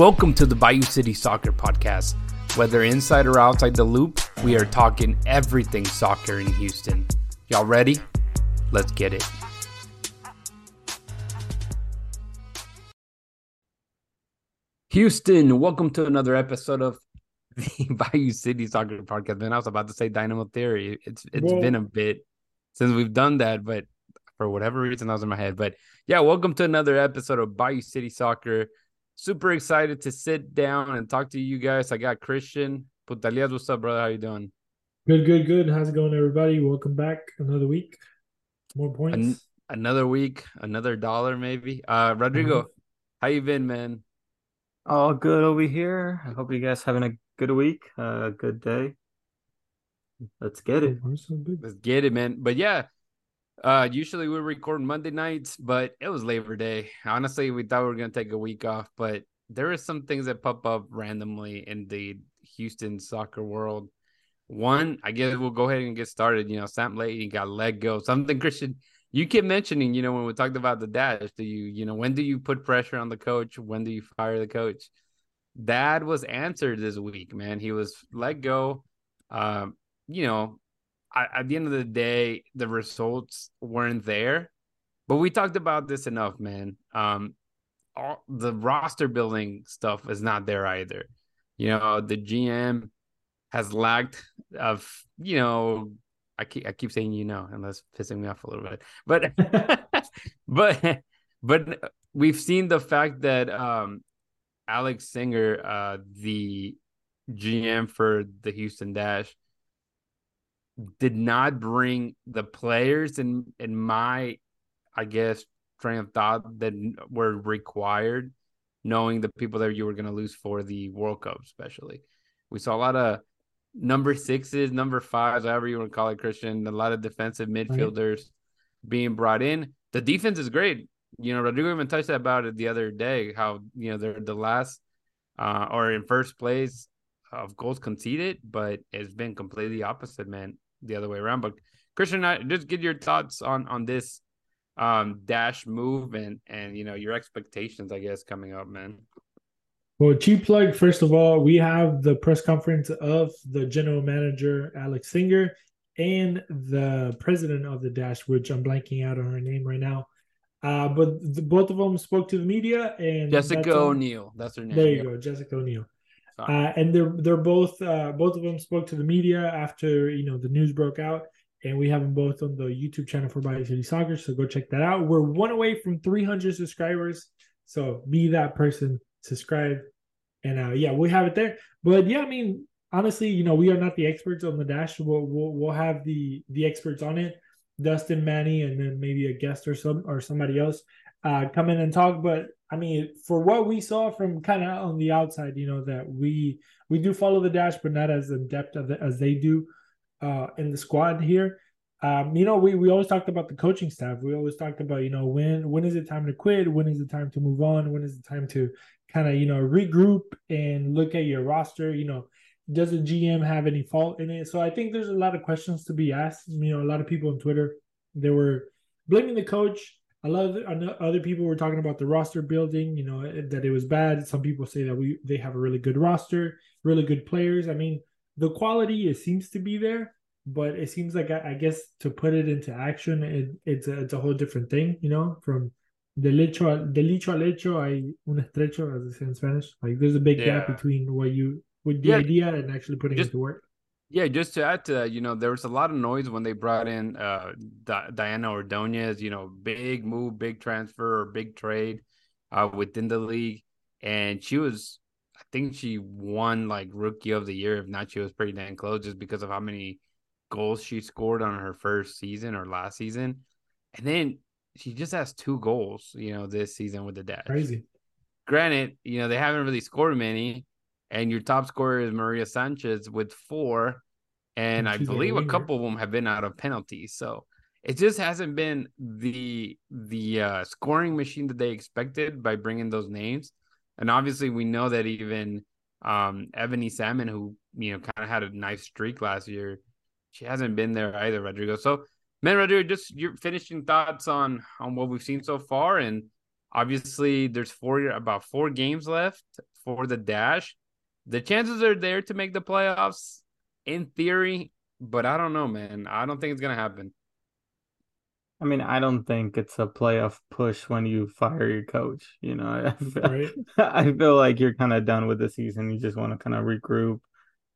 Welcome to the Bayou City Soccer Podcast. Whether inside or outside the loop, we are talking everything soccer in Houston. Y'all ready? Let's get it. Houston, welcome to another episode of the Bayou City Soccer Podcast. Man, I was about to say Dynamo Theory. It's it's Well- been a bit since we've done that, but for whatever reason, that was in my head. But yeah, welcome to another episode of Bayou City Soccer. Super excited to sit down and talk to you guys. I got Christian. Putallaz, what's up, brother? How you doing? Good, good, good. How's it going, everybody? Welcome back. Another week. More points. An- Another week, another dollar, maybe. Uh, Rodrigo, how you been, man? All good over here. I hope you guys having a good week, a good day. Let's get it. So good. Let's get it, man. But yeah, uh, usually we record Monday nights, but it was Labor Day. Honestly, we thought we were gonna take a week off, but there are some things that pop up randomly in the Houston soccer world. One, I guess we'll go ahead and get started. You know, Sam Laity got let go. Something Christian, you keep mentioning. You know, when we talked about the dash, do you, you know, when do you put pressure on the coach? When do you fire the coach? That was answered this week, man. He was let go. Um, you know, I, at the end of the day, the results weren't there. But we talked about this enough, man. Um, all the roster building stuff is not there either. You know, the GM has lacked of, you know, I keep I keep saying you know, and that's pissing me off a little bit. But but but we've seen the fact that um Alex Singer, uh the GM for the Houston Dash, did not bring the players in in my I guess train of thought that were required, knowing the people that you were going to lose for the World Cup, especially. We saw a lot of number sixes, number fives, however you want to call it, Christian. A lot of defensive midfielders being brought in. The defense is great. You know, Rodrigo even touched that about it the other day. How you know they're the last uh, or in first place of goals conceded, but it's been completely opposite, man, the other way around. But Christian, I, just get your thoughts on on this um dash move and and you know your expectations, I guess, coming up, man. Well, cheap plug. First of all, we have the press conference of the general manager, Alex Singer, and the president of the Dash, which I'm blanking out on her name right now. Uh, but the, both of them spoke to the media and Jessica O'Neill, that's her name. There you yeah. go, Jessica O'Neill. Uh, and they're they're both uh, both of them spoke to the media after you know the news broke out, and we have them both on the YouTube channel for Bayou City Soccer. So go check that out. We're one away from 300 subscribers, so be that person. Subscribe, and uh, yeah, we have it there. But yeah, I mean, honestly, you know, we are not the experts on the dash. We'll we'll, we'll have the the experts on it, Dustin, Manny, and then maybe a guest or some or somebody else uh, come in and talk. But I mean, for what we saw from kind of on the outside, you know, that we we do follow the dash, but not as in depth it as they do uh, in the squad here. Um, you know, we we always talked about the coaching staff. We always talked about, you know, when when is it time to quit? When is it time to move on? When is it time to kind of you know regroup and look at your roster? You know, does the GM have any fault in it? So I think there's a lot of questions to be asked. You know, a lot of people on Twitter they were blaming the coach. A lot of the- other people were talking about the roster building. You know eh, that it was bad. Some people say that we they have a really good roster, really good players. I mean, the quality it seems to be there, but it seems like I, I guess to put it into action, it, it's a, it's a whole different thing. You know, from the lecho the lecho al hecho, hay un estrecho, as they say in Spanish. Like there's a big gap between what you with the Yeah. idea and actually putting Just- it to work. Yeah, just to add to that, you know, there was a lot of noise when they brought in uh Di- Diana Ordonez, you know, big move, big transfer or big trade uh within the league. And she was I think she won like rookie of the year, if not she was pretty damn close just because of how many goals she scored on her first season or last season. And then she just has two goals, you know, this season with the Dash Crazy. granted, you know, they haven't really scored many, and your top scorer is Maria Sanchez with four, and And I believe a couple of them have been out of penalties. So it just hasn't been the the uh, scoring machine that they expected by bringing those names. And obviously, we know that even um, Ebony Salmon, who you know kind of had a nice streak last year, she hasn't been there either, Rodrigo. So, man, Rodrigo, just your finishing thoughts on on what we've seen so far, and Obviously, there's four about four games left for the dash. The chances are there to make the playoffs in theory, but I don't know, man. I don't think it's gonna happen. I mean, I don't think it's a playoff push when you fire your coach. You know, I feel, right. I feel like you're kind of done with the season. You just want to kind of regroup.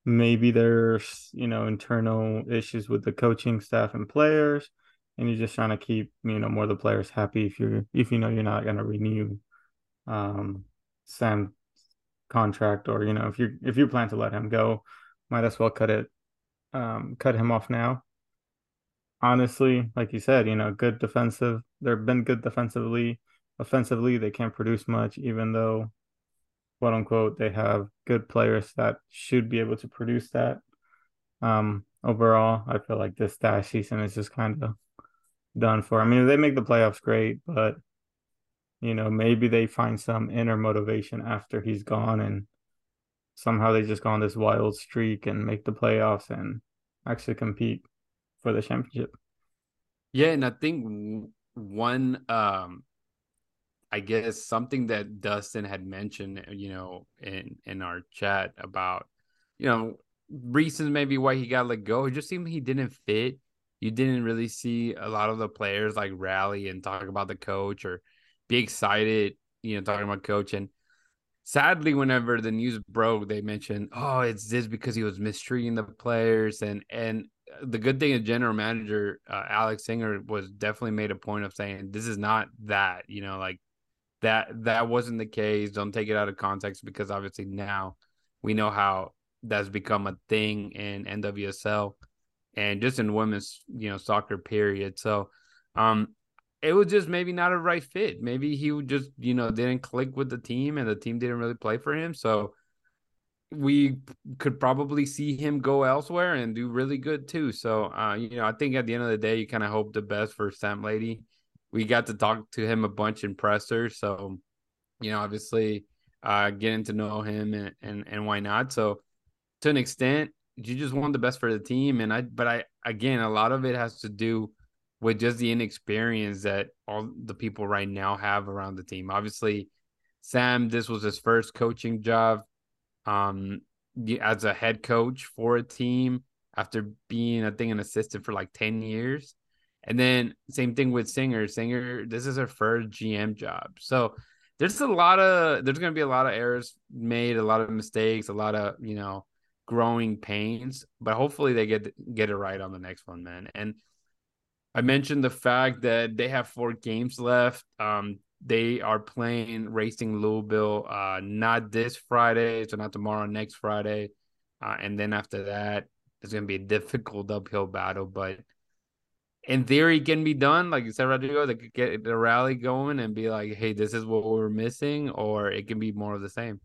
Maybe there's, you know, internal issues with the coaching staff and players, and you're just trying to keep, you know, more of the players happy if you're if you know you're not going to renew um Sam contract or you know if you if you plan to let him go, might as well cut it um cut him off now honestly, like you said, you know, good defensive. They've been good defensively. Offensively, they can't produce much, even though, quote unquote, they have good players that should be able to produce that. Um, overall, I feel like this dash season is just kind of done for. I mean, they make the playoffs great, but you know, maybe they find some inner motivation after he's gone and somehow they just go on this wild streak and make the playoffs and actually compete for the championship. Yeah, and I think one um I guess something that Dustin had mentioned, you know, in in our chat about, you know, reasons maybe why he got let go. It just seemed he didn't fit. You didn't really see a lot of the players like rally and talk about the coach or be excited, you know, talking about coach. And sadly, whenever the news broke, they mentioned, "Oh, it's this because he was mistreating the players," and and the good thing is general manager uh, Alex Singer was definitely made a point of saying this is not that you know like that that wasn't the case. Don't take it out of context because obviously now we know how that's become a thing in NWSL and just in women's you know soccer period. So um it was just maybe not a right fit. Maybe he would just you know didn't click with the team and the team didn't really play for him. So we could probably see him go elsewhere and do really good too. So, uh, you know, I think at the end of the day, you kind of hope the best for Sam Laity. We got to talk to him a bunch in presser, so you know, obviously, uh, getting to know him and and and why not? So, to an extent, you just want the best for the team, and I. But I again, a lot of it has to do with just the inexperience that all the people right now have around the team. Obviously, Sam, this was his first coaching job um as a head coach for a team after being I think an assistant for like 10 years. And then same thing with Singer. Singer, this is her first GM job. So there's a lot of there's gonna be a lot of errors made, a lot of mistakes, a lot of, you know, growing pains, but hopefully they get get it right on the next one, man. And I mentioned the fact that they have four games left. Um, they are playing Racing Louisville uh, not this Friday, so not tomorrow, next Friday. Uh, and then after that, it's going to be a difficult uphill battle. But in theory, it can be done. Like you said, Rodrigo, they could get the rally going and be like, hey, this is what we're missing, or it can be more of the same.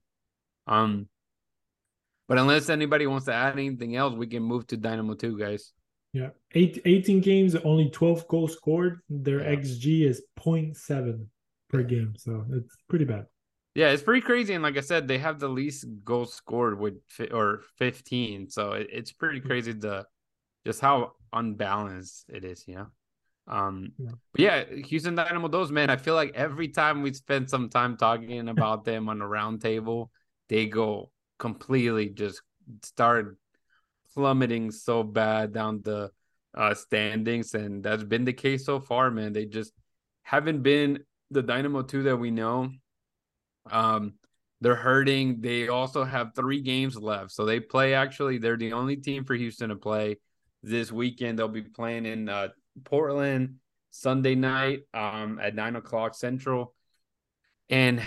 Um, But unless anybody wants to add anything else, we can move to Dynamo 2, guys. Yeah. Eight, 18 games, only 12 goals scored. Their yeah. XG is 0.7 per game. So it's pretty bad. Yeah, it's pretty crazy. And like I said, they have the least goals scored with or 15. So it, it's pretty crazy the just how unbalanced it is, you know. Um, yeah. but yeah, Houston Dynamo, those man, I feel like every time we spend some time talking about them on the round table, they go completely just start plummeting so bad down the uh, standings, and that's been the case so far, man. They just haven't been the Dynamo 2 that we know. Um, they're hurting. They also have three games left. So they play actually, they're the only team for Houston to play this weekend. They'll be playing in uh, Portland Sunday night um, at nine o'clock Central. And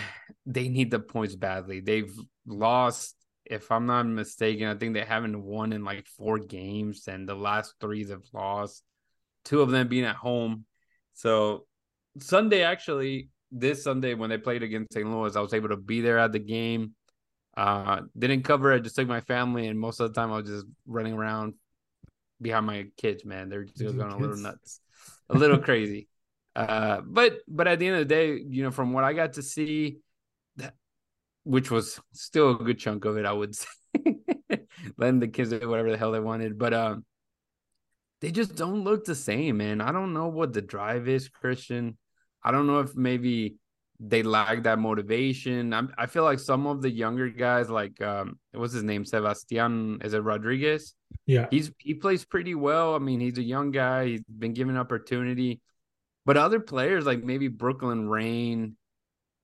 they need the points badly. They've lost, if I'm not mistaken, I think they haven't won in like four games, and the last three they've lost, two of them being at home. So Sunday actually, this Sunday when they played against St. Louis, I was able to be there at the game. Uh, didn't cover it, just took my family, and most of the time I was just running around behind my kids. Man, they're just going a little nuts, a little crazy. Uh, but but at the end of the day, you know, from what I got to see, which was still a good chunk of it, I would say, letting the kids do whatever the hell they wanted. But um, they just don't look the same, man. I don't know what the drive is, Christian. I don't know if maybe they lack that motivation. I'm, I feel like some of the younger guys, like um, what's his name, Sebastian, is it Rodriguez? Yeah, he's he plays pretty well. I mean, he's a young guy. He's been given opportunity, but other players like maybe Brooklyn Rain,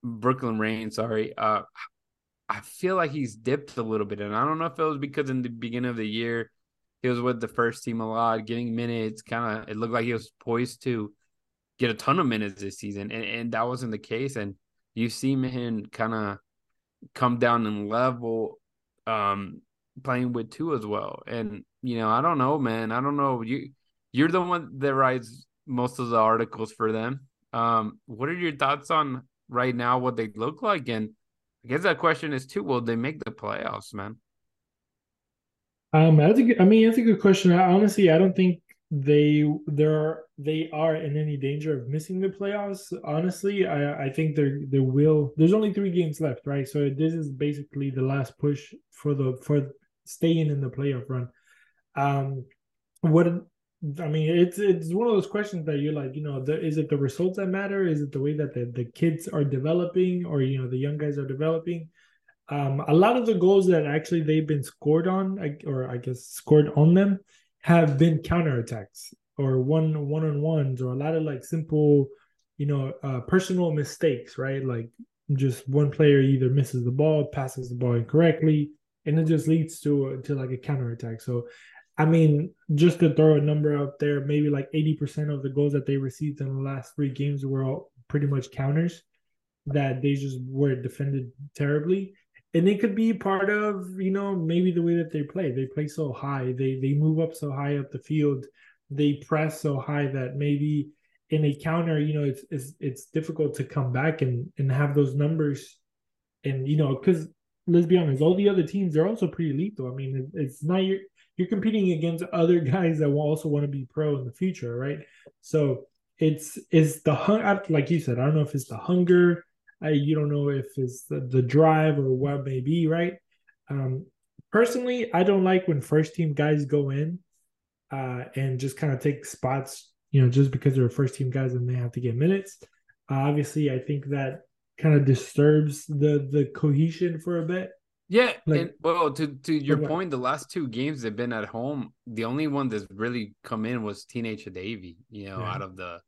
Brooklyn Rain, sorry. Uh, I feel like he's dipped a little bit, and I don't know if it was because in the beginning of the year he was with the first team a lot, getting minutes. Kind of, it looked like he was poised to get a ton of minutes this season, and, and that wasn't the case. And you see him kind of come down in level, um, playing with two as well. And you know, I don't know, man. I don't know. You you're the one that writes most of the articles for them. Um, what are your thoughts on right now what they look like? And I guess that question is too, will they make the playoffs, man? Um, that's a good, I mean, that's a good question. I, honestly, I don't think they there are they are in any danger of missing the playoffs. Honestly, I I think they're they will. There's only three games left, right? So this is basically the last push for the for staying in the playoff run. Um, what I mean, it's it's one of those questions that you're like, you know, the, is it the results that matter? Is it the way that the, the kids are developing, or you know, the young guys are developing? Um, a lot of the goals that actually they've been scored on, or I guess scored on them, have been counterattacks or one one on ones or a lot of like simple, you know, uh, personal mistakes, right? Like just one player either misses the ball, passes the ball incorrectly, and it just leads to to like a counterattack. So, I mean, just to throw a number out there, maybe like eighty percent of the goals that they received in the last three games were all pretty much counters that they just were defended terribly. And it could be part of you know maybe the way that they play. They play so high. They they move up so high up the field. They press so high that maybe in a counter you know it's it's, it's difficult to come back and and have those numbers. And you know because let's be honest all the other teams are also pretty lethal. I mean it's not your you're competing against other guys that will also want to be pro in the future right so it's it's the hung like you said i don't know if it's the hunger I, you don't know if it's the, the drive or what may be, right? Um, personally, I don't like when first team guys go in uh, and just kind of take spots, you know, just because they're first team guys and they have to get minutes. Uh, obviously, I think that kind of disturbs the the cohesion for a bit. Yeah, like, and well, to to your point, the last two games they've been at home. The only one that's really come in was Teenage Hadebe, you know, yeah. out of the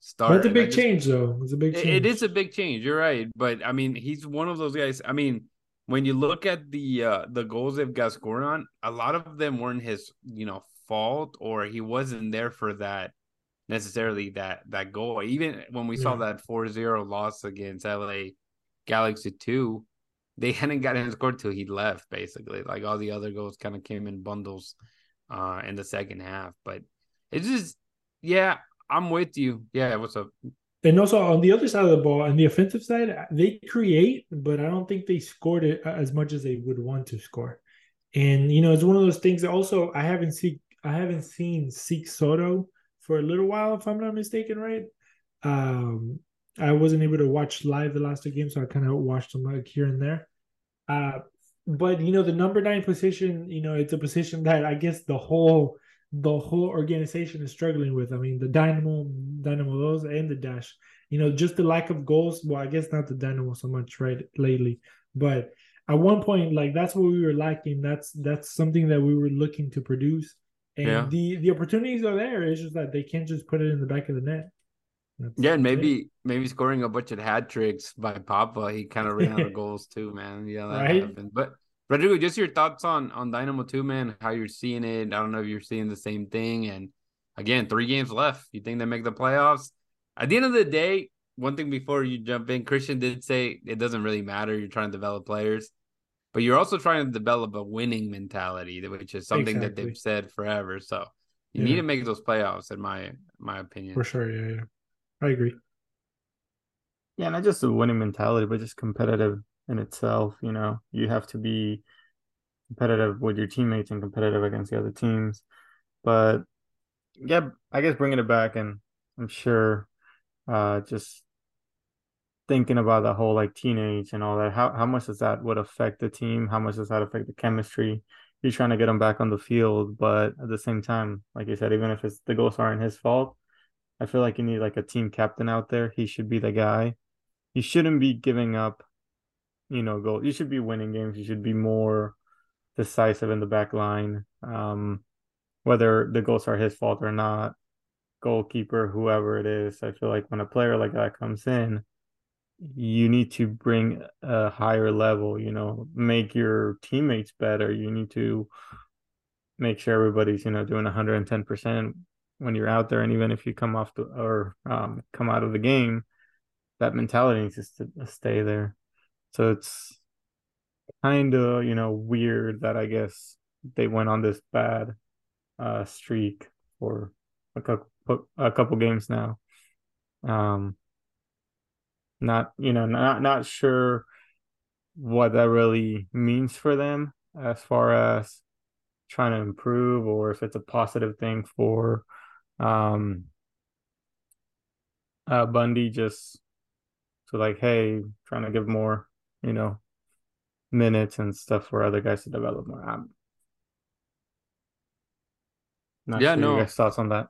start. That's a big just, change, though. It's a big change. It is a big change. You're right, but I mean, he's one of those guys. I mean, when you look at the uh the goals they've got scored on, a lot of them weren't his, you know, fault or he wasn't there for that necessarily that that goal. Even when we yeah. saw that 4-0 loss against LA Galaxy 2, they hadn't gotten scored till he left basically. Like all the other goals kind of came in bundles uh in the second half, but it's just yeah, I'm with you. Yeah, what's up? And also on the other side of the ball, on the offensive side, they create, but I don't think they scored it as much as they would want to score. And you know, it's one of those things. That also, I haven't seen I haven't seen Seek Soto for a little while, if I'm not mistaken, right? Um, I wasn't able to watch live the last two games, so I kind of watched them like here and there. Uh, but you know, the number nine position, you know, it's a position that I guess the whole the whole organization is struggling with. I mean, the Dynamo, Dynamo those and the Dash. You know, just the lack of goals. Well, I guess not the Dynamo so much right lately, but at one point, like that's what we were lacking. That's that's something that we were looking to produce, and yeah. the the opportunities are there. It's just that they can't just put it in the back of the net. That's yeah, and maybe maybe scoring a bunch of hat tricks by Papa. He kind of ran out of goals too, man. Yeah, that right? happened. But Rodrigo, just your thoughts on on Dynamo two, man. How you're seeing it? I don't know if you're seeing the same thing. And again, three games left. You think they make the playoffs? At the end of the day, one thing before you jump in, Christian did say it doesn't really matter. You're trying to develop players, but you're also trying to develop a winning mentality, which is something exactly. that they've said forever. So you yeah. need to make those playoffs, in my my opinion. For sure, yeah, yeah, I agree. Yeah, not just a winning mentality, but just competitive in itself. You know, you have to be competitive with your teammates and competitive against the other teams. But yeah, I guess bringing it back, and I'm sure uh, just thinking about the whole like teenage and all that. How how much does that would affect the team? How much does that affect the chemistry? You're trying to get them back on the field, but at the same time, like you said, even if it's the goals aren't his fault, I feel like you need like a team captain out there. He should be the guy you shouldn't be giving up, you know, goal. You should be winning games. You should be more decisive in the back line. Um, whether the goals are his fault or not, goalkeeper, whoever it is. I feel like when a player like that comes in, you need to bring a higher level, you know, make your teammates better. You need to make sure everybody's, you know, doing 110% when you're out there. And even if you come off the or um, come out of the game, that mentality needs to stay there. So it's kind of, you know, weird that I guess they went on this bad uh, streak for a couple a couple games now. Um, not you know not not sure what that really means for them as far as trying to improve or if it's a positive thing for um uh Bundy just to like hey trying to give more you know minutes and stuff for other guys to develop more I'm not yeah, sure no. guys thoughts on that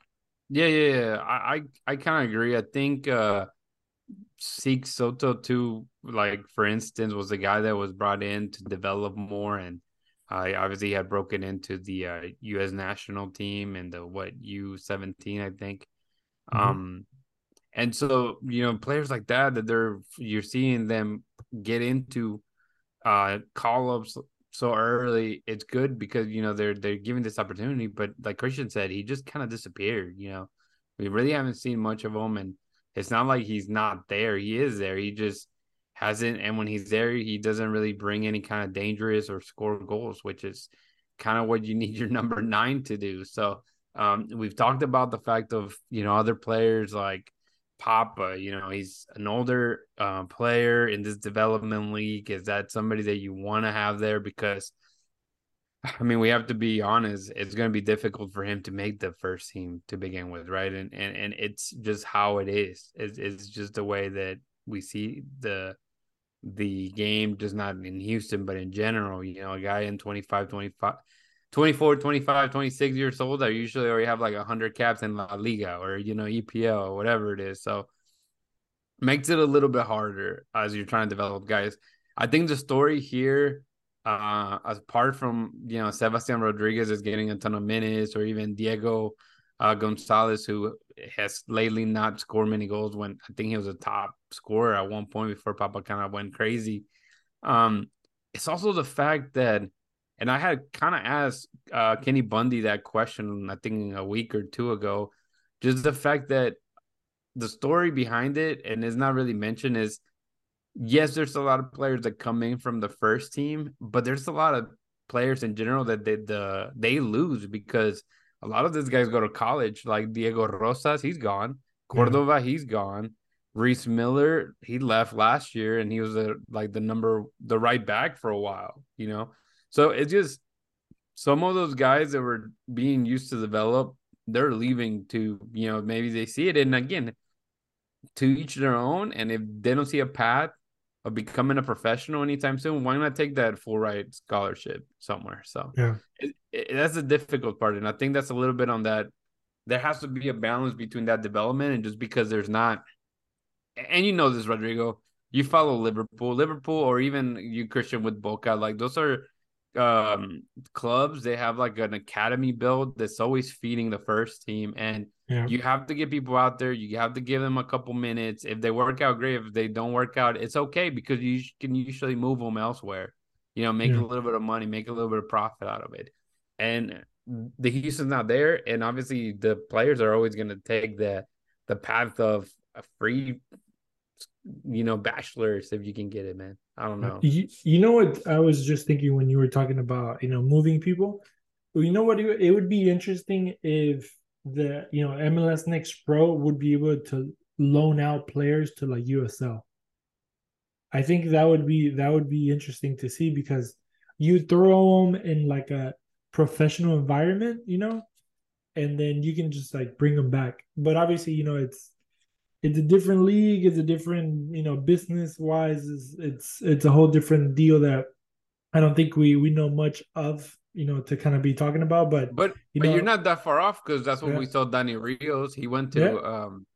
yeah, yeah, yeah. I I, I kind of agree. I think uh Seek Soto too, like for instance, was the guy that was brought in to develop more, and uh, obviously had broken into the uh, U.S. national team and the what U seventeen, I think. Mm-hmm. Um, and so you know, players like that that they're you're seeing them get into uh call ups so early, it's good because you know they're they're giving this opportunity. But like Christian said, he just kind of disappeared. You know, we really haven't seen much of him, and it's not like he's not there. He is there. He just hasn't. And when he's there, he doesn't really bring any kind of dangerous or score goals, which is kind of what you need your number nine to do. So um, we've talked about the fact of you know other players like Papa, you know, he's an older uh, player in this development league. Is that somebody that you want to have there? Because, I mean, we have to be honest. It's going to be difficult for him to make the first team to begin with, right? And and and it's just how it is. It's, it's just the way that we see the the game, just not in Houston, but in general. You know, a guy in 25, 25 24, 25, 26 years old I usually already have like 100 caps in La Liga or, you know, EPL or whatever it is. So makes it a little bit harder as you're trying to develop guys. I think the story here, uh, apart from, you know, Sebastian Rodriguez is getting a ton of minutes or even Diego uh, Gonzalez, who has lately not scored many goals when I think he was a top scorer at one point before Papa kind of went crazy. Um, it's also the fact that and I had kind of asked uh, Kenny Bundy that question, I think a week or two ago. Just the fact that the story behind it, and it's not really mentioned, is yes, there's a lot of players that come in from the first team, but there's a lot of players in general that they the they lose because a lot of these guys go to college. Like Diego Rosas, he's gone. Cordova, he's gone. Reese Miller, he left last year, and he was like the number the right back for a while. You know, so it's just some of those guys that were being used to develop, they're leaving to, you know, maybe they see it. And again, to each their own. And if they don't see a path of becoming a professional anytime soon, why not take that full ride scholarship somewhere? So yeah, it, it, that's the difficult part. And I think that's a little bit on that. There has to be a balance between that development and just because there's not, and you know this, Rodrigo, you follow Liverpool, Liverpool, or even you Christian with Boca, like those are um clubs they have like an academy build that's always feeding the first team and yeah. you have to get people out there you have to give them a couple minutes if they work out great if they don't work out it's okay because you can usually move them elsewhere you know make yeah. a little bit of money make a little bit of profit out of it and the houston's not there and obviously the players are always going to take the the path of a free you know bachelors if you can get it man I don't uh, know. You, you know what I was just thinking when you were talking about you know moving people. You know what? It would be interesting if the you know MLS Next Pro would be able to loan out players to like USL. I think that would be that would be interesting to see because you throw them in like a professional environment, you know, and then you can just like bring them back. But obviously, you know, it's it's a different league it's a different you know business wise it's, it's a whole different deal that i don't think we we know much of you know to kind of be talking about but but, you but know, you're not that far off because that's what yeah. we saw danny rios he went to yeah. um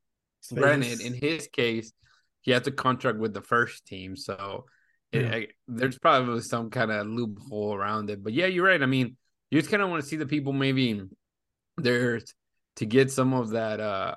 granted in his case he has a contract with the first team, so yeah. it, I, there's probably some kind of loophole around it. But yeah, you're right. I mean, you just kind of want to see the people maybe there's to get some of that uh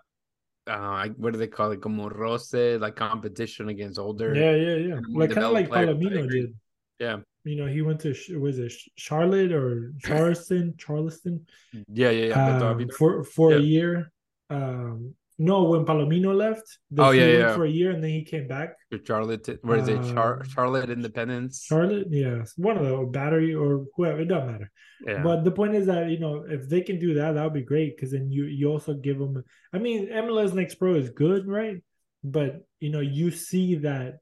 uh what do they call it como roce like competition against older yeah yeah yeah like kind of like palomino did yeah you know he went to was it charlotte or charleston charleston yeah yeah yeah um, for for yeah. a year um no, when Palomino left, oh yeah, yeah, for a year, and then he came back Charlotte. Where is it? Char- um, Charlotte Independence. Charlotte, yeah, one of the battery or whoever. It doesn't matter. Yeah. But the point is that you know if they can do that, that would be great because then you you also give them. I mean, MLS Next Pro is good, right? But you know you see that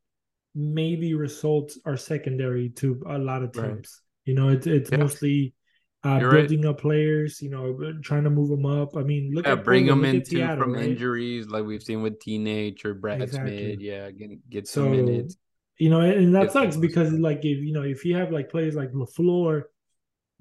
maybe results are secondary to a lot of teams. Right. You know, it's it's yeah. mostly uh, building right. up players, you know, trying to move them up. I mean, look yeah, at bring them into Seattle, from right? injuries like we've seen with teenage or Brad exactly. Smith. Yeah, get, get some so, minutes. You know, and that sucks because like if you know if you have like players like LaFleur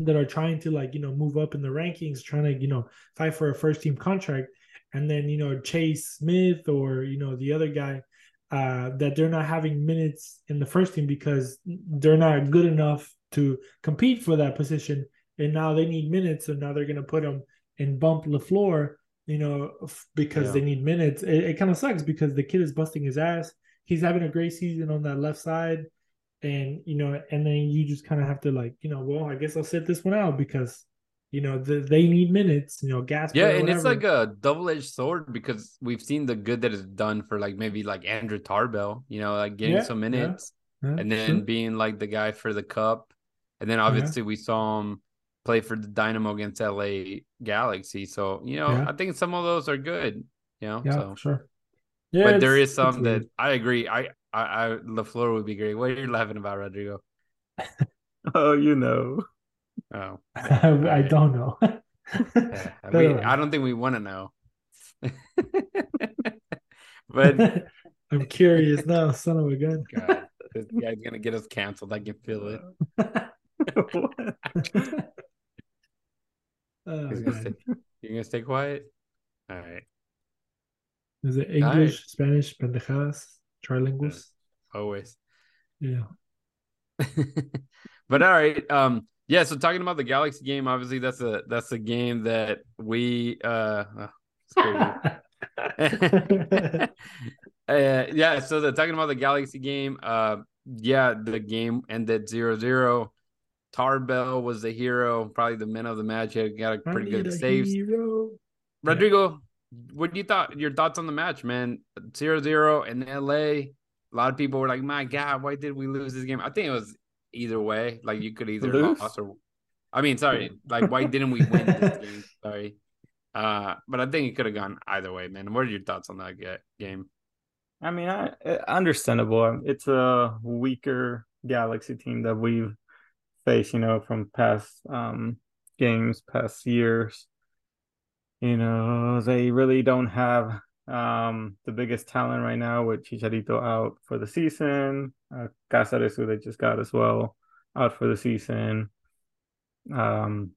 that are trying to like you know move up in the rankings, trying to you know fight for a first team contract, and then you know Chase Smith or you know the other guy uh, that they're not having minutes in the first team because they're not good enough to compete for that position and now they need minutes, so now they're going to put him and bump LaFleur, you know, because yeah. they need minutes. It, it kind of sucks because the kid is busting his ass. He's having a great season on that left side, and you know, and then you just kind of have to like, you know, well, I guess I'll sit this one out because you know the, they need minutes you know gas yeah and it's like a double-edged sword because we've seen the good that is done for like maybe like andrew tarbell you know like getting yeah, some minutes yeah, yeah, and then sure. being like the guy for the cup and then obviously we saw him play for the Dynamo against LA Galaxy. So, you know, yeah. I think some of those are good, you know. Yeah, so. sure. Yeah, but there is some that I agree. I, I, I, LaFleur would be great. What are you laughing about, Rodrigo? oh, you know. Oh, I don't know. yeah, we, I don't think we want to know. but I'm curious now, son of a gun. God, this guy's gonna get us canceled. I can feel it. Oh, gonna stay, you're gonna stay quiet. All right. Is it English, right. Spanish, pendejadas, trilinguals? Always. Yeah. but all right. Um. Yeah. So talking about the Galaxy game, obviously that's a that's a game that we uh. Oh, uh, yeah, so the talking about the Galaxy game, uh, yeah, the game ended 0-0. Tarbell was the hero, probably the man of the match. He had got a pretty good saves. Hero. Rodrigo, what do you thought? Your thoughts on the match, man? Zero zero in LA. A lot of people were like, "My God, why did we lose this game?" I think it was either way. Like you could either lose or, I mean, sorry, like why didn't we win this game? Sorry, uh, but I think it could have gone either way, man. What are your thoughts on that game? I mean, I, understandable. It's a weaker Galaxy team that we've face, you know, from past um, games, past years. You know, they really don't have um, the biggest talent right now with Chicharito out for the season. Uh, Cáceres, who they just got as well, out for the season. Um,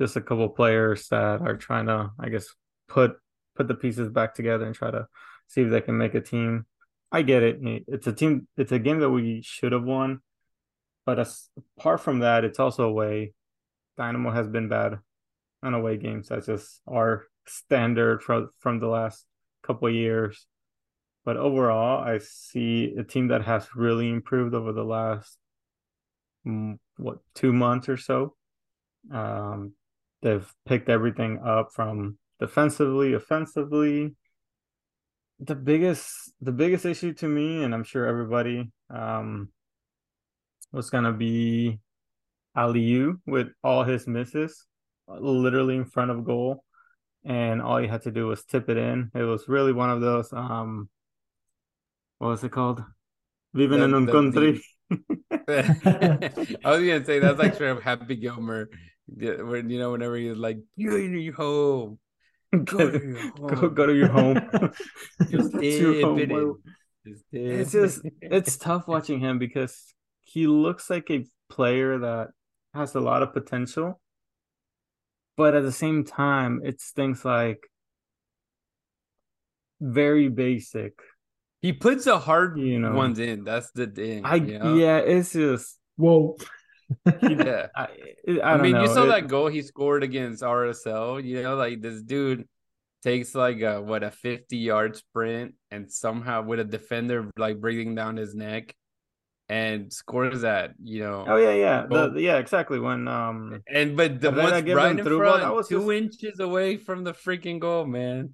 just a couple players that are trying to, I guess, put put the pieces back together and try to see if they can make a team. I get it. It's a team. It's a game that we should have won. But as, apart from that, it's also away. Dynamo has been bad on away games. That's just our standard from from the last couple years. But overall, I see a team that has really improved over the last mm, what two months or so. Um, they've picked everything up from defensively, offensively. The biggest the biggest issue to me, and I'm sure everybody, um, was gonna be Aliyu with all his misses, literally in front of goal, and all you had to do was tip it in. It was really one of those um, what was it called? Viven in un country. I was gonna say that's like sort of Happy Gilmore, when you know whenever he's like you you home. Go to your home. go, go to your home. Just home. Just it's just it's tough watching him because he looks like a player that has a lot of potential. But at the same time, it's things like very basic He puts the hard you know, ones in. That's the thing. I you know? yeah, it's just whoa. yeah, I, I, I mean, know. you saw it, that goal he scored against RSL. You know, like this dude takes like a what a 50 yard sprint and somehow with a defender like breathing down his neck and scores that you know oh yeah yeah the, yeah exactly when um and but the one right in front was two just... inches away from the freaking goal man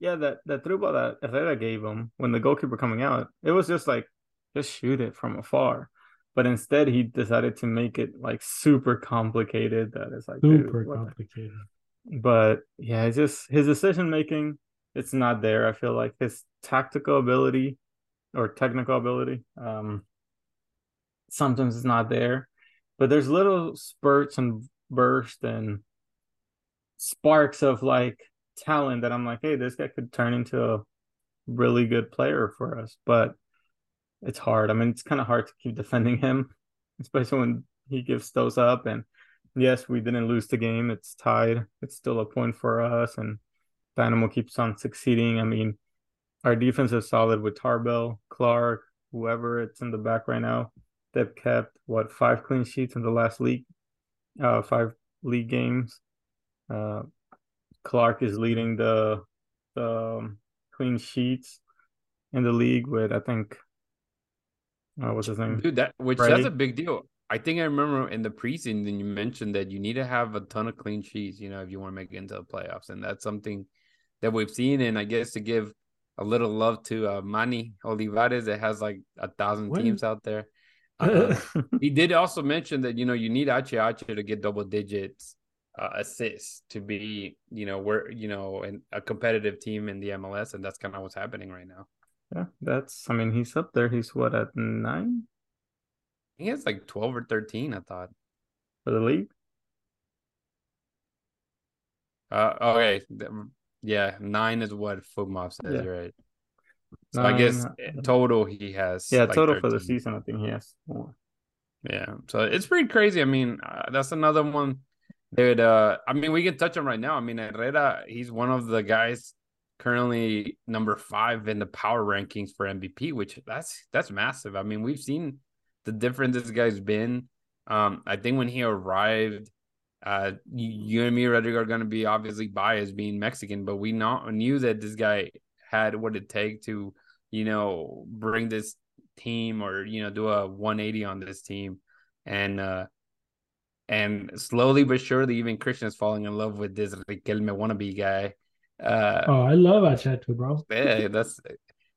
yeah that that through ball that Herrera gave him when the goalkeeper coming out it was just like just shoot it from afar but instead he decided to make it like super complicated that is like super dude, complicated but yeah, it's just his decision making. It's not there. I feel like his tactical ability or technical ability, um, sometimes it's not there. But there's little spurts and bursts and sparks of like talent that I'm like, hey, this guy could turn into a really good player for us. But it's hard. I mean, it's kind of hard to keep defending him, especially when he gives those up and yes, we didn't lose the game. It's tied. It's still a point for us, and Dynamo keeps on succeeding. I mean, our defense is solid with Tarbell, Clark, whoever it's in the back right now. They've kept what five clean sheets in the last league, uh, five league games. Uh, Clark is leading the the um, clean sheets in the league with I think uh, what's his name? Dude, that which that's a big deal. I think I remember in the preseason you mentioned that you need to have a ton of clean sheets, you know, if you want to make it into the playoffs, and that's something that we've seen. And I guess to give a little love to uh, Manny Olivares, that has like a thousand teams out there. Uh, he did also mention that you know you need Ache Ache to get double digits uh, assists to be you know we're you know in a competitive team in the MLS, and that's kind of what's happening right now. Yeah, that's. I mean, he's up there. He's what at nine he has like 12 or 13, I thought. For the league? Uh, okay. Yeah, nine is what FotMob says, yeah. right? So nine, I guess uh, total he has. Yeah, like total 13. for the season, I think he has more. Yeah, so it's pretty crazy. I mean, uh, that's another one that, uh, I mean, we can touch him right now. I mean, Herrera, he's one of the guys currently number five in the power rankings for MVP, which that's that's massive. I mean, we've seen the difference this guy's been. Um, I think when he arrived, uh, you, and me, Rodrigo, are going to be obviously biased being Mexican, but we not knew that this guy had what it take to, you know, bring this team or you know do a 180 on this team, and uh, and slowly but surely, even Christian is falling in love with this Riquelme wannabe guy. Uh, oh, I love Achetu, bro. Yeah, that's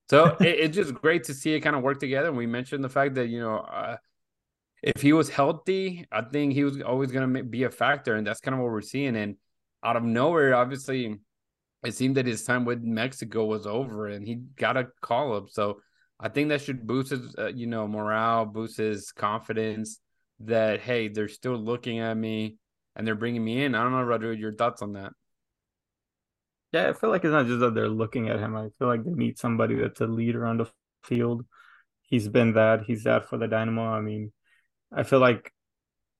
so it, it's just great to see it kind of work together. And we mentioned the fact that you know, uh, if he was healthy, I think he was always going to be a factor, and that's kind of what we're seeing. And out of nowhere, obviously, it seemed that his time with Mexico was over, and he got a call up. So I think that should boost his, uh, you know, morale, boost his confidence. That hey, they're still looking at me and they're bringing me in. I don't know, Rodrigo, your thoughts on that? Yeah, I feel like it's not just that they're looking at him. I feel like they need somebody that's a leader on the field. He's been that. He's that for the Dynamo. I mean, I feel like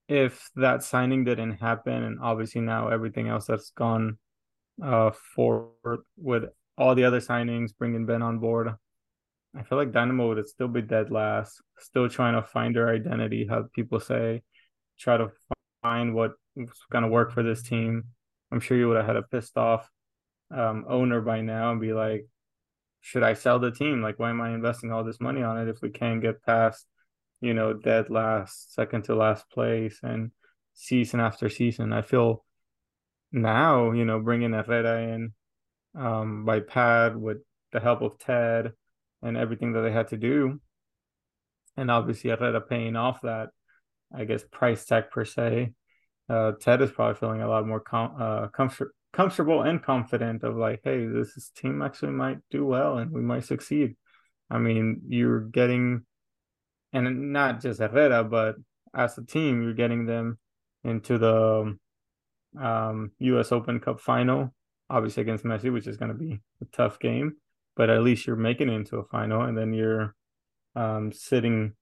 if that signing didn't happen, and obviously now everything else that's gone uh forward with all the other signings, bringing Ben on board, I feel like Dynamo would still be dead last, still trying to find their identity. How people say, try to find what's going to work for this team. I'm sure you would have had a pissed off um, owner by now and be like, should I sell the team? Like, why am I investing all this money on it if we can't get past, you know, dead last, second to last place, and season after season? I feel now, you know, bringing Herrera in um, by Pat with the help of Ted and everything that they had to do, and obviously Herrera paying off that, I guess, price tag per se. Uh, Ted is probably feeling a lot more com- uh, comfort comfortable and confident of like, hey, this is, team actually might do well and we might succeed. I mean, you're getting, and not just Herrera, but as a team, you're getting them into the um, U.S. Open Cup final, obviously against Messi, which is going to be a tough game. But at least you're making it into a final, and then you're um, sitting.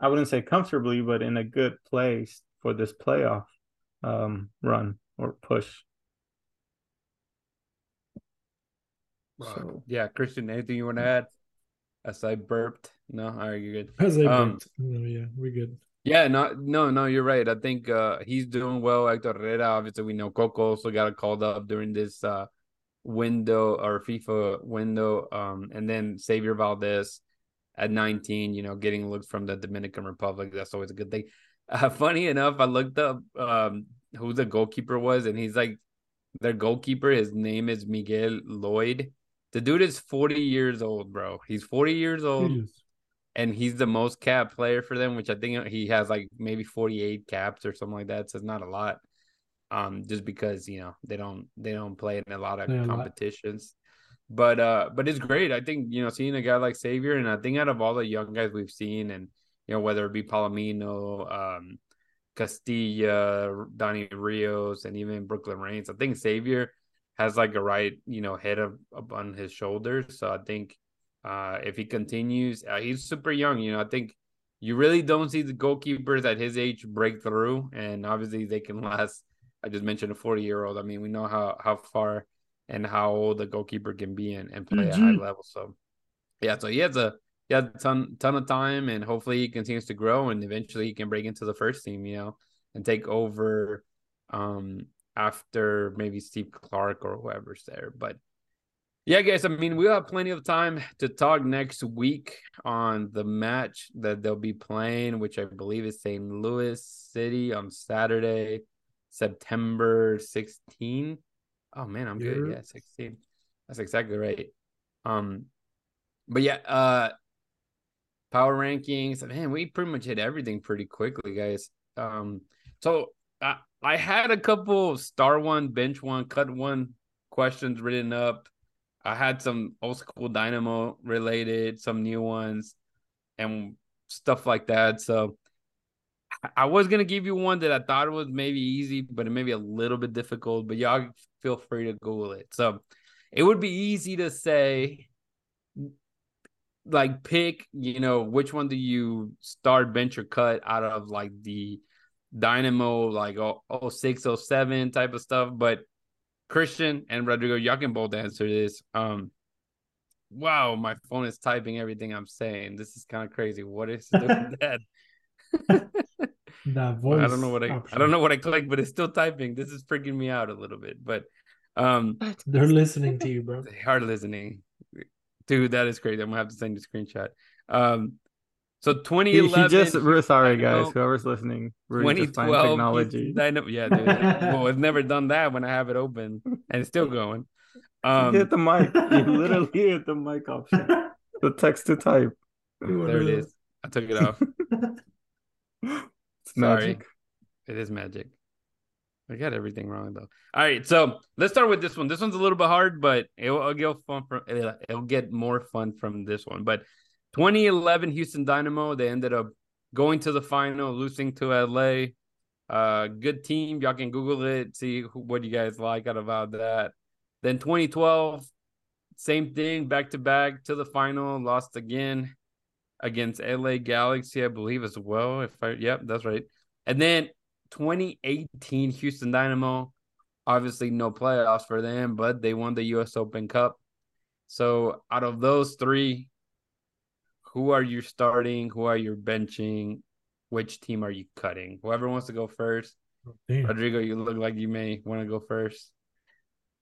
I wouldn't say comfortably, but in a good place for this playoff um, run or push. So yeah, Christian, anything you want to add? as I burped. No, all right, you're good. As I um, burped. No, yeah, we're good. Yeah, no, no, no, you're right. I think uh, he's doing well. Hector Herrera, obviously, we know Coco also got called up during this uh, window or FIFA window. Um, and then Xavier Valdez at 19, you know, getting looks from the Dominican Republic. That's always a good thing. Uh, funny enough, I looked up um, who the goalkeeper was, and he's like their goalkeeper. His name is Miguel Lloyd. The dude is 40 years old, bro. He's 40 years old. And he's the most cap player for them, which I think he has like maybe 48 caps or something like that. So it's not a lot. Um, just because you know they don't they don't play in a lot of yeah, competitions. But uh, but it's great. I think you know seeing a guy like Xavier, and I think out of all the young guys we've seen, and you know whether it be Palomino, um, Castilla, Donnie Rios, and even Brooklyn Raines, I think Xavier has like a right you know head of up on his shoulders. So I think uh, if he continues, uh, he's super young. You know, I think you really don't see the goalkeepers at his age break through, and obviously they can last. I just mentioned a forty year old. I mean, we know how how far and how old a goalkeeper can be and, and play mm-hmm. at high mm-hmm. level. So yeah, so he has a he has a ton ton of time and hopefully he continues to grow and eventually he can break into the first team, you know, and take over um after maybe Steve Clark or whoever's there. But yeah, guys, I mean, we'll have plenty of time to talk next week on the match that they'll be playing, which I believe is St. Louis City on Saturday, September 16. Oh man, I'm good. Yeah, 16. That's exactly right. Um, but yeah, uh power rankings. Man, we pretty much hit everything pretty quickly, guys. Um, so I I had a couple star one, bench one, cut one questions written up. I had some old school dynamo related, some new ones, and stuff like that. So I was gonna give you one that I thought was maybe easy, but it may be a little bit difficult. But y'all feel free to Google it. So it would be easy to say, like, pick, you know, which one do you start, bench, or cut out of like the Dynamo, like oh, 06, 07 type of stuff. But Christian and Rodrigo, y'all can both answer this. Um, wow, my phone is typing everything I'm saying. This is kind of crazy. What is doing that? that voice. I don't know what I option. I don't know what I clicked, but it's still typing. This is freaking me out a little bit. But um they're listening to you, bro. They are listening. Dude, that is crazy. I'm gonna have to send you a screenshot. Um so 2011. He, just we're sorry, guys. Whoever's listening, 2012 technology. I know, yeah, dude. well, it's never done that when I have it open and it's still going. Um, you hit the mic. You literally hit the mic option. The text to type. There it is. I took it off. it's magic. It is magic. I got everything wrong though. All right, so let's start with this one. This one's a little bit hard, but it'll, it'll get fun from it'll get more fun from this one. But 2011 Houston Dynamo, they ended up going to the final, losing to LA. Uh, good team. Y'all can Google it, see what you guys like out about that. Then 2012, same thing, back to back to the final, lost again against LA Galaxy, I believe as well. If I, yep, that's right. And then 2018 Houston Dynamo, obviously no playoffs for them, but they won the U.S. Open Cup. So out of those three, who are you starting? Who are you benching? Which team are you cutting? Whoever wants to go first. Oh, Rodrigo, you look like you may want to go first.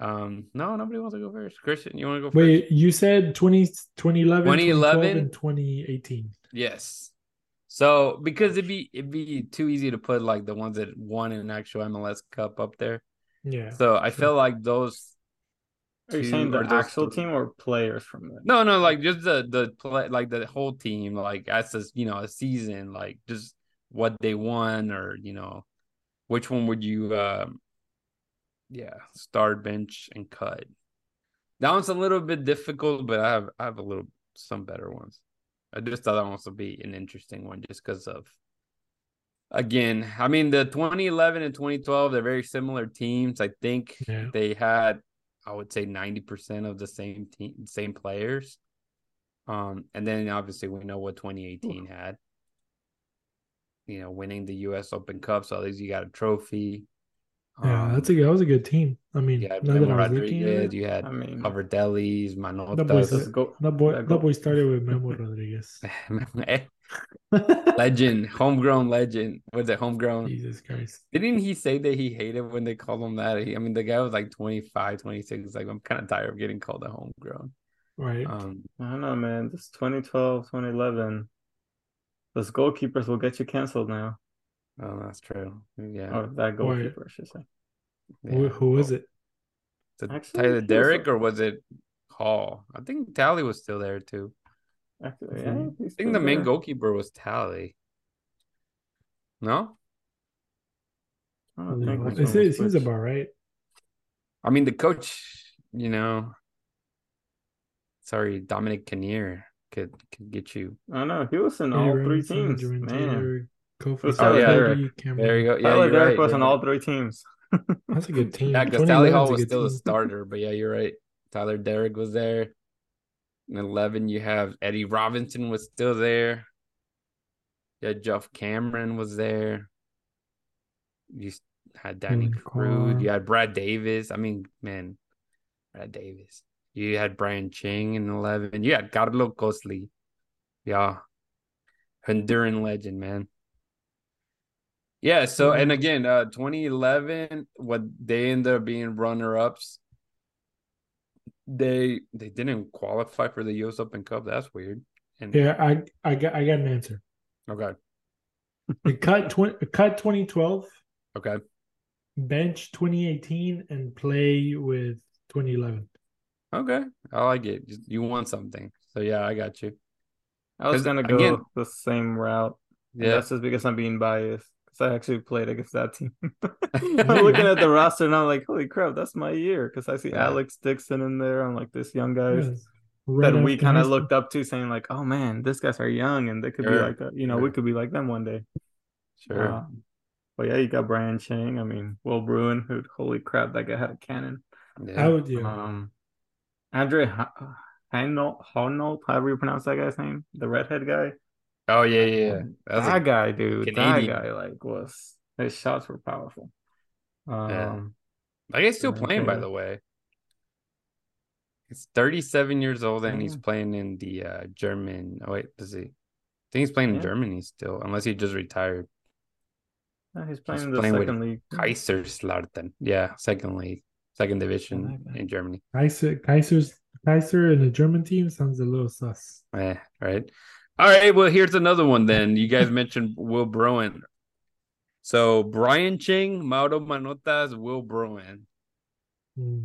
Um, no, nobody wants to go first. Christian, you want to go first? Wait, you said 20, 2011, 2011 and 2018. Yes. So because it'd be it'd be too easy to put like the ones that won an actual MLS Cup up there. Yeah. So I feel like those. Are you saying the actual team or players from it? No, no, like just the the play, like the whole team, like as a you know a season, like just what they won or you know, which one would you um yeah, start bench and cut. That one's a little bit difficult, but I have I have a little some better ones. I just thought that one would be an interesting one just because of again, I mean the 2011 and 2012, they're very similar teams. I think yeah. they had I would say 90% of the same team same players. Um and then obviously we know what 2018 had. You know, winning the US Open Cup, so at least you got a trophy Yeah, that's a that was a good team. I mean, you had now Memo that I was looking at Rodriguez, you had I mean, Coverdellis, that boy, Manotas. go- that boy, that that boy started with Memo Rodriguez. legend, homegrown legend. Was it homegrown? Jesus Christ. Didn't he say that he hated when they called him that? He, I mean, the guy was like 25, 26. Like, I'm kind of tired of getting called a homegrown. Right. Um, I don't know, man. This 2012, 2011, those goalkeepers will get you canceled now. Oh, that's true. Yeah. Or that goalkeeper, I should say. who, yeah. who is oh. it? Was it Actually, Tyler he was Deric or was it Hall? I think Tally was still there too. Actually, yeah, I think the still main there. goalkeeper was Tally. No? I don't think which It seems, it seems about right. I mean, the coach, you know, sorry, Dominic Kinnear could could get you. I know he was in Eddie all three teams. Man, Taylor, Kofi Who's Tyler Sadi, Deric? There you go. Yeah, Tyler you're Deric right. was you're in right. all three teams. That's a good team. Yeah, because Tally Hall is a was good still a starter, but yeah, you're right. Tyler Deric was there. In eleven, you have Eddie Robinson was still there. Yeah, Geoff Cameron was there. You had Danny Colin Crude. You had Brad Davis. I mean, man, Brad Davis. You had Brian Ching in eleven. You had Carlo Costly. Yeah, Honduran legend, man. Yeah, so and Mhm. again, uh 2011, what they ended up being runner ups. They they didn't qualify for the US Open Cup. That's weird. And Yeah, I I got I got an answer. okay, It cut twenty cut 2012, okay. bench 2018, and play with 2011. Okay. I like it. You want something. So yeah, I got you. I was gonna go again- the same route. Yeah, Yeah. that's just because I'm being biased. Because I actually played against that team. I'm looking at the roster and I'm like, holy crap, that's my year. Because I see Yeah. Alex Dixon in there. I'm like, this young guy Yes. Right that we kind of looked up to, saying like, oh man, these guys are young and they could be like, that. you know, we could be like them one day. Sure. Uh, but yeah, you got Brian Ching. I mean, Will Bruin, who holy crap, that guy had a cannon. yeah. I would yeah. Um, Andre Hanold, Hanold, however you pronounce that guy's name, the redhead guy. Oh yeah, yeah. yeah. That was that a- guy, dude, Canadian. that guy like was his shots were powerful. Um, Yeah. Like he's still Yeah, playing, by the way. He's 37 years old and he's playing in the uh, German. Oh, wait, does he? I think he's playing in Germany still, unless he just retired. yeah, he's playing in the with second league. Kaiserslautern. Yeah, second league, second division that in Germany. Kaiser Kaiser's Kaiser and the German team sounds a little sus. Eh, right. All right. Well, here's another one then. You guys mentioned Will Bruin. So Brian Ching, Mauro Manotas, Will Bruin. Hmm.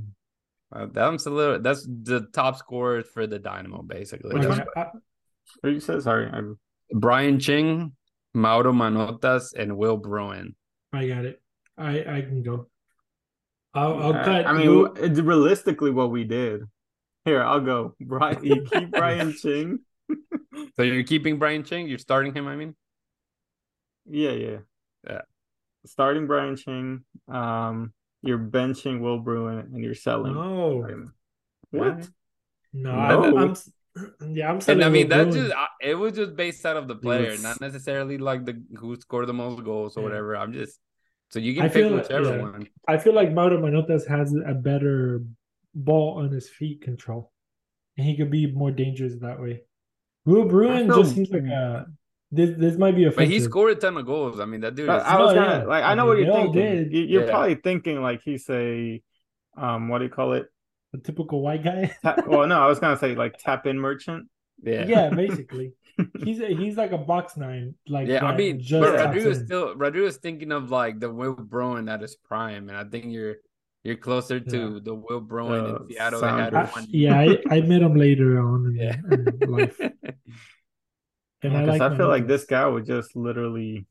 Uh, that's a little. That's the top scorers for the Dynamo, basically. Which one? I- What you said? Sorry, I, Brian Ching, Mauro Manotas, and Will Bruin. I got it. I I can go. I'll, I'll I- cut. I mean, Will- it's realistically what we did. Here, I'll go. Brian, you keep Brian Ching. So you're keeping Brian Ching? You're starting him, I mean? Yeah, yeah, Yeah. Starting Brian Ching. Um, you're benching Will Bruin and you're selling. no, him. What? no, No. I, I'm. Yeah, I'm. And I mean, Will that's Bruin. just, I- it was just based out of the player, was- not necessarily like the who scored the most goals or Yeah. whatever. I'm just, so you can I pick feel whichever yeah. one. I feel like Mauro Manotas has a better ball on his feet control, and he could be more dangerous that way. Will Bruin feel- just seems like a. This this might be But he scored a ton of goals. I mean, that dude I, is. I was No, gonna yeah. like. I I know what you're thinking. did. You, you're Yeah. probably thinking like he's a, um, what do you call it? a typical white guy. Ta- well, no, I was gonna say like tap in merchant. yeah. yeah, basically, he's a, he's like a box nine. Like Yeah, I mean, just but taps Rodrigo's in. still Rodrigo's thinking of like the Will Bruin at his prime, and I think you're you're closer to the Will Bruin Uh, in Seattle that had I- one. yeah, I, I met him later on in, Yeah. in life, and I like. I, feel like this guy would just literally,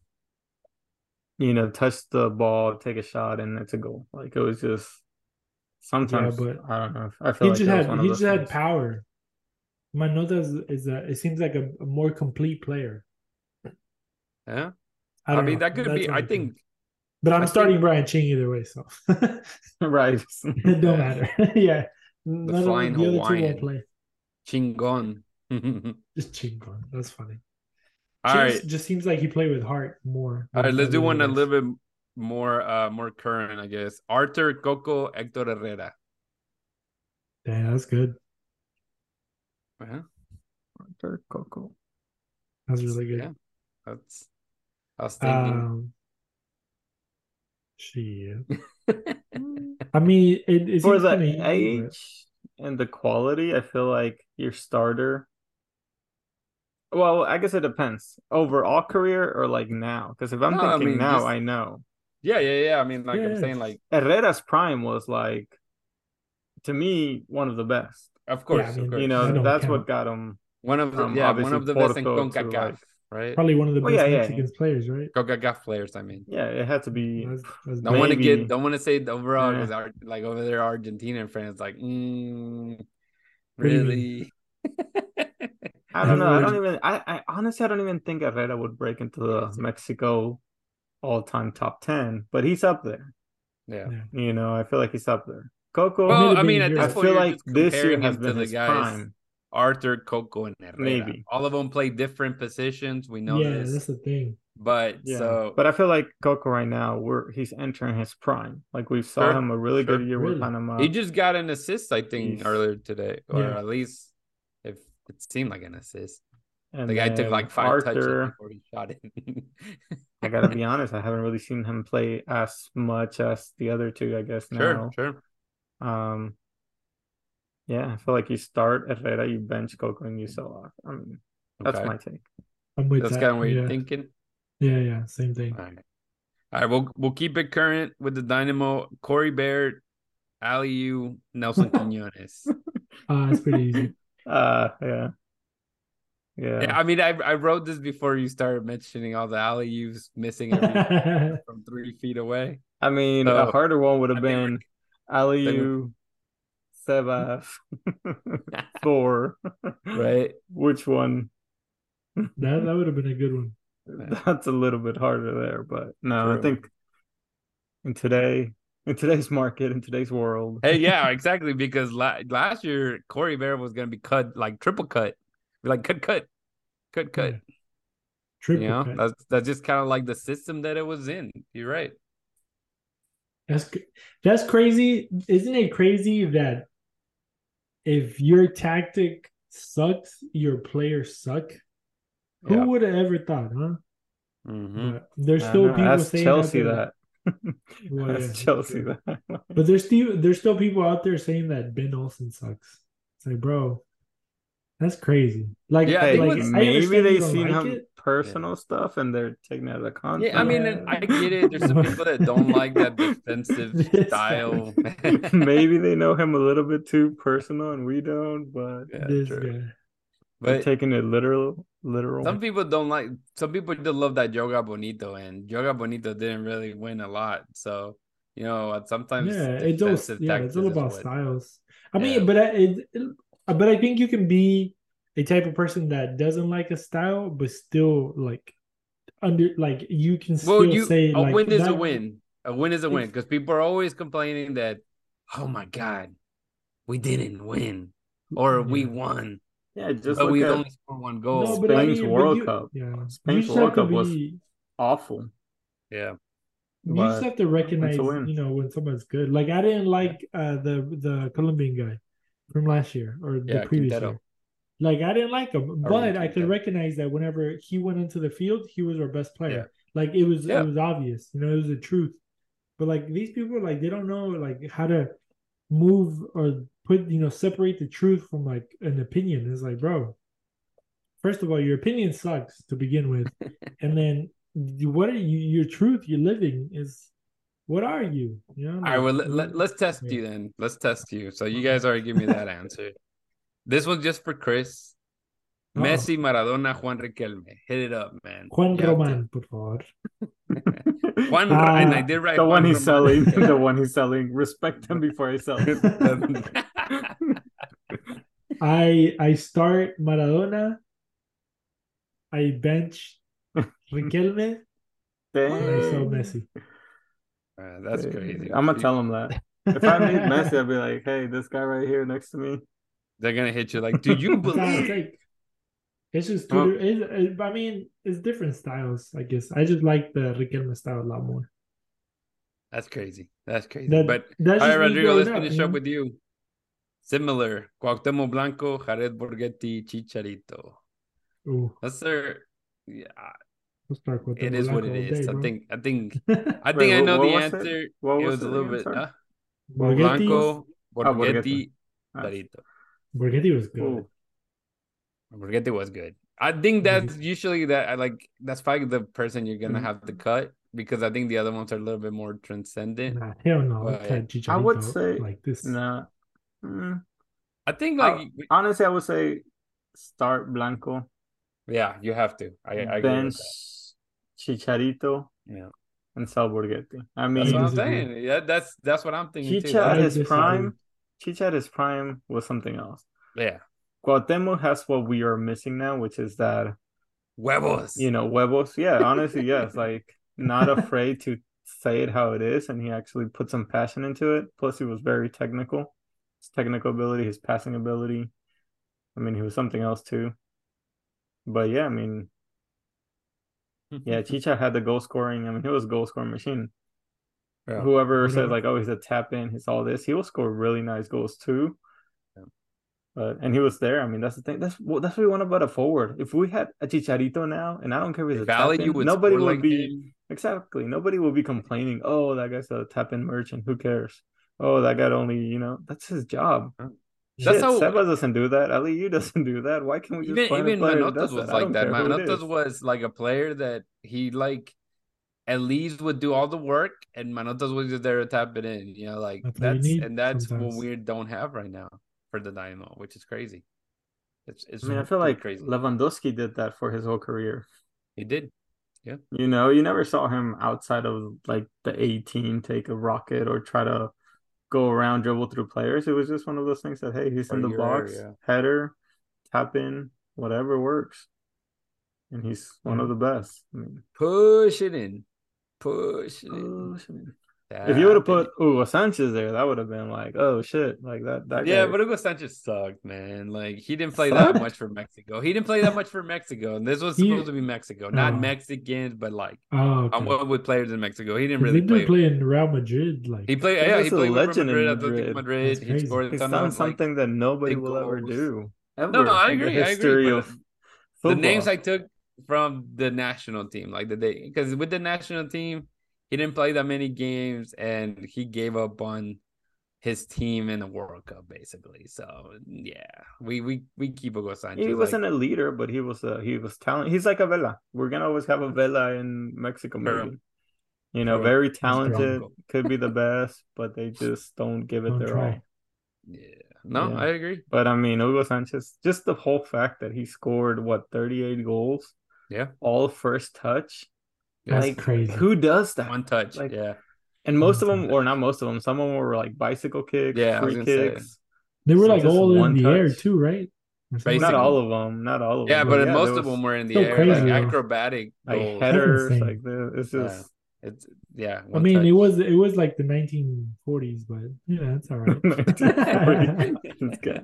you know, touch the ball, take a shot, and it's a goal. Like it was just sometimes. but I don't know. I feel He like just had he those just had things. power. Manotas is a. It seems like a, a more complete player. yeah, I, I, mean know. that could That's be. I opinion. think but I'm I starting think- Brian Ching either way, so right. it don't matter. yeah, None of flying the other two won't play. Chingon. Just Ching going. That's funny. right, Ching just seems like he played with heart more. all right. Let's do one a little bit more uh more current, I guess. Arthur Coco Hector Herrera. Damn, that's good. Uh-huh. Arthur Coco. That's really good. Yeah, that's. I was thinking. Um, shit. I mean, it, it For seems the kinda age and the quality, I feel like your starter. Well, I guess it depends. Overall career or like now? Because if I'm No, I thinking mean, now, just- I know. yeah, yeah, yeah. I mean, like I'm Yeah. saying, like Herrera's prime was like, to me, one of the best. of course, I mean, of course. You know, that's count. what got him. one of the from yeah, one of the best in Concacaf, like- right? Probably one of the Well, best yeah, yeah. Players, right? Concacaf players. I mean, Yeah, it had to be. That's, that's don't want to get, don't want to say the overall Yeah. because like over there, Argentinian fans like, mm, What do you mean? really. I don't know. I don't even. I, I honestly, I don't even think Herrera would break into the Mexico all-time top ten, but he's up there. yeah. yeah. You know, I feel like he's up there. Coco, Well, I mean, at. I this point, feel like this year has been the his guys prime. Arthur, Coco, and Herrera. Maybe. all of them play different positions. We know yeah, this, that's the thing. but Yeah, so but I feel like Coco right now, we're he's entering his prime. Like we saw Sure, him a really sure. good year Really? with Panama. he just got an assist, I think, He's- earlier today, or Yeah. at least if it seemed like an assist. and The guy took like five touches before he shot it. I gotta be honest, I haven't really seen him play as much as the other two. I guess sure, now. sure. Um, yeah, I feel like you start Herrera, you bench Coco, and you sell off. I mean, that's Okay. my take. I'm with That's that. kind of what you're thinking. Yeah, yeah, same thing. All right. All right, we'll we'll keep it current with the Dynamo. Corey Baird, Aliyu, Nelson Quinones. Uh, it's pretty easy. Uh, yeah, yeah. Yeah, I mean, I I wrote this before you started mentioning all the alley missing from three feet away. I mean, So, a harder one would have think we're- been Aliyu, Sebas, Thor. Right. Which one? that that would have been a good one. That's a little bit harder there, but no, I think in today, in today's market, in today's world, Hey, yeah, exactly. Because la- last year Corey Baird was gonna be cut like triple cut, Be like cut, cut, cut, cut. Yeah. Triple You know, cut. that's that's just kind of like the system that it was in. You're right. That's that's crazy. Isn't it crazy that if your tactic sucks, your players suck? Yeah. Who would have ever thought, huh? Mhm. But there's still people saying Chelsea that. that. Well, Ask yeah, that's Chelsea that. But there's still there's still people out there saying that Ben Olsen sucks. It's like, bro, that's crazy. Like, Yeah, I Hey, think like what's- maybe they you don't seen like him it. personal stuff and they're taking it out of the context. Yeah, I mean, and I get it. There's some people that don't like that defensive style. maybe they know him a little bit too personal and we don't, but Yeah, this true. they're But taking it literal, literal. some people don't like. Some people just love that Jogo Bonito, and Jogo Bonito didn't really win a lot. So you know, sometimes Yeah, it's all defensive yeah, it's all about styles. I Yeah. mean, but it, it- but I think you can be a type of person that doesn't like a style, but still like under like you can still Well, you say a like win is a win. A win is a win because people are always complaining that, oh my god, we didn't win or we won, yeah, just but we at only scored one goal. No, but I Spain's mean, World you- Cup. Yeah, you Spain's World have to Cup was be- awful. yeah, You But just have to recognize, you know, when someone's good. Like I didn't like uh, the the Colombian guy from last year or the previous Quintero. year. Like I didn't like him, but I could Quintero. recognize that whenever he went into the field, he was our best player. Yeah. Like it was, Yeah. it was obvious, you know, it was the truth. But like these people, like they don't know like how to move or put, you know, separate the truth from like an opinion. It's like, bro, first of all, your opinion sucks to begin with, and then what are you? Your truth, you're living is what are you? You know. All right, well, let, like, let, us test yeah. you then. Let's test you. So you guys already give me that answer. This one's just for Chris. Uh-oh. Messi, Maradona, Juan Riquelme. Hit it up, man. Juan You have to- Roman, por favor. Juan, Ah, and I did write the one he's Roman. selling, the one he's selling. Respect him before he sells. I I start Maradona. I bench Riquelme. And I sell Dang. Messi. Uh, that's crazy. I'm gonna tell him that. If I meet Messi, I'll be like, "Hey, this guy right here next to me." They're gonna hit you like, do you That's how I believe? take. It's just two. Well- di- it, it- I mean, it's different styles. I guess I just like the Riquelme style a lot more. That's crazy. That's crazy. That- but that's all right, Rodrigo, let's growing up, finish you up know? with you. Similar. Cuauhtemoc Blanco, Jared Borgetti, Chicharito. Ooh, That's their. Yeah, we'll start with it the is what Blanco it all is. day, I think. I think. I I Wait, think I know what the was it? answer. What it was was a little again? bit. Uh, Borgetti, Blanco, Ah, Borgetti, Nice. Chicharito. Borgetti was good. Ooh. Borgetti was good. I think that's usually that I like that's probably the person you're gonna Mhm. have to cut because I think the other ones are a little bit more transcendent. Nah, hell no. But I'll cut Chicharito I would say like this. Nah. Mm. I think I- like honestly, I would say start Blanco, yeah, you have to. I, I agree bench with Chicharito, that. Yeah. and sell Borgetti. I That's mean, what I'm saying. Yeah, that's that's what I'm thinking too. Chicha at his prime, Chicha at his prime was something else. Yeah. Cuauhtemoc has what we are missing now, which is that Huevos. you know huevos. Yeah, honestly, yes, like not afraid to say it how it is, and he actually put some passion into it. Plus, he was very technical. His technical ability, his passing ability. I mean, he was something else too. But yeah, I mean, yeah, Chicha had the goal scoring. I mean, he was a goal scoring machine. Yeah. Whoever What says like, oh, he's a tap in, he's all this, he will score really nice goals too. Yeah. But and he was there. I mean, that's the thing. That's what that's what we want about a forward. If we had a Chicharito now, and I don't care if he's a tap in, nobody would like be him. exactly. Nobody will be complaining. Oh, that guy's a tap in merchant. Who cares? Oh, that guy only, you know, that's his job. That's Shit, how- Seba doesn't do that. Aliyu doesn't do that. Why can't we just even find even a player that Manotas does was that? Like don't that. care Manotas was like a player that he like at least would do all the work, and Manotas was just there to tap it in. You know, like That's that's and that's sometimes. what we don't have right now for the Dynamo, which is crazy. It's it's I mean, I feel like crazy. Lewandowski did that for his whole career. He did. Yeah. You know, you never saw him outside of like the 18 take a rocket or try to go around dribble through players. It was just one of those things that hey, he's in the box, area. header, tap in, whatever works. And he's one of the best. I mean, Push it in. Push it in. push, I mean, if you would have put Hugo Sanchez there, that would have been like, oh shit, like that. That Yeah, guy- but Hugo Sanchez sucked, man. Like he didn't play that much for Mexico. He didn't play that much for Mexico, and this was He- supposed to be Mexico, not Oh. Mexicans, but like Oh, okay. I'm with players in Mexico. He didn't really they play. in Real Madrid. Like He played. Yeah, he played with Real Madrid, Atletico Madrid. Madrid. He scored he's done of like something that nobody will ever do. Ever No, I agree, The I agree, of the names I took from the national team, like the day, because with the national team, he didn't play that many games, and he gave up on his team in the World Cup, basically. So yeah, we we we keep Hugo Sanchez. He wasn't a leader, but he was a he was talent. He's like a Vela. We're gonna always have a Vela in Mexico, True. maybe. You know, True. very talented, could be the best, but they just don't give it Don't their try. all. Yeah. No, Yeah. I agree. But I mean, Hugo Sanchez, just the whole fact that he scored what 38 goals, Yeah. all first touch. That's like, crazy. Who does that? One touch. Like, yeah. And most of One them, or not most of them, some of them were like bicycle kicks, Yeah, free gonna say. kicks. They were So like just all in one the air too, right? Or something? Not all of them, not all of Yeah, them. but yeah, but most there of them were in the air, crazy, like though. acrobatic like goals. headers, like the, it's Yeah. just It's yeah. I mean, touch. it was it was like the 1940s, but yeah, that's all right. 1940. This guy.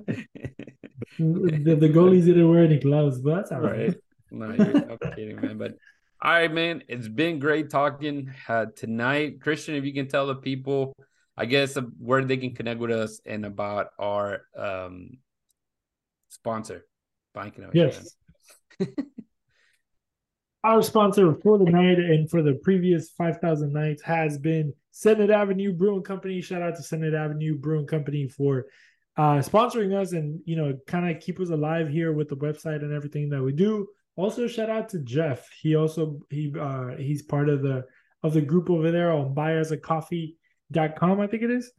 the, the goalies didn't wear any gloves, but that's all right. right. No, you're I'm kidding, man. But all right, man. It's been great talking uh, tonight, Christian. If you can tell the people, I guess uh, where they can connect with us and about our um sponsor, Banking. Yes. Our sponsor for the night and for the previous 5,000 nights has been Senate Avenue Brewing Company. Shout out to Senate Avenue Brewing Company for uh, sponsoring us and, you know, kind of keep us alive here with the website and everything that we do. Also, shout out to Jeff. He also, he uh, he's part of the, of the group over there on buyusacoffee.com, I think it is,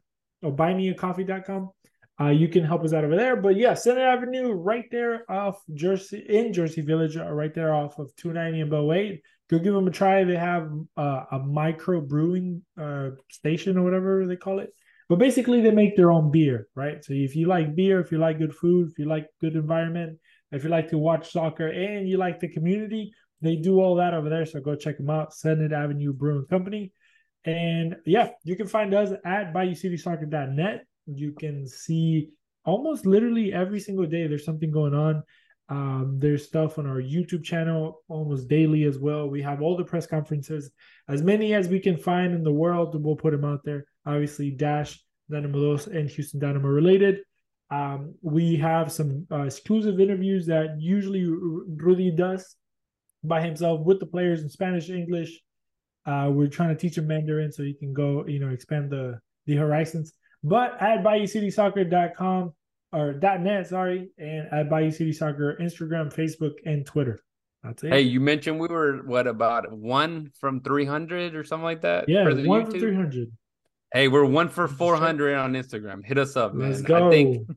or buymeacoffee.com. Uh, you can help us out over there. But yeah, Senate Avenue, right there off Jersey in Jersey Village, uh, right there off of 290 and 8. Go give them a try. They have uh, a micro brewing uh, station or whatever they call it. But basically, they make their own beer, right? So if you like beer, if you like good food, if you like good environment, if you like to watch soccer and you like the community, they do all that over there. So go check them out. Senate Avenue Brewing Company. And yeah, you can find us at BayouCitySoccer.net. You can see almost literally every single day there's something going on. Um, there's stuff on our YouTube channel almost daily as well. We have all the press conferences, as many as we can find in the world. We'll put them out there. Obviously, Dash, Dynamo Dos, and Houston Dynamo related. Um, we have some uh, exclusive interviews that usually Rudy does by himself with the players in Spanish, English. Uh, we're trying to teach him Mandarin so he can go, you know, expand the the horizons. But at BayouCitySoccer.com or .net, sorry, and at Bayou City Soccer, Instagram, Facebook, and Twitter. That's it. Hey, you mentioned we were what about one from three hundred or something like that? Yeah, one YouTube? from three hundred. Hey, we're one for four hundred on Instagram. Hit us up, man. Let's go. I think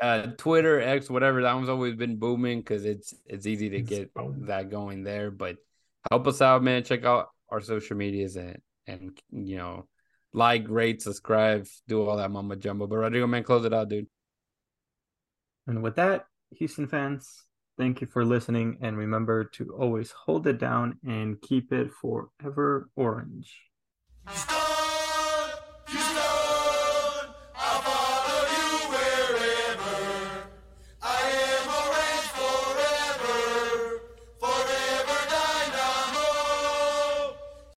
uh, Twitter, X, whatever, that one's always been booming because it's it's easy to get that going there. But help us out, man. Check out our social medias and and you know, like, rate, subscribe, do all that mama jumbo. But Rodrigo, man, close it out, dude. And with that, Houston fans, thank you for listening. And remember to always hold it down and keep it forever orange.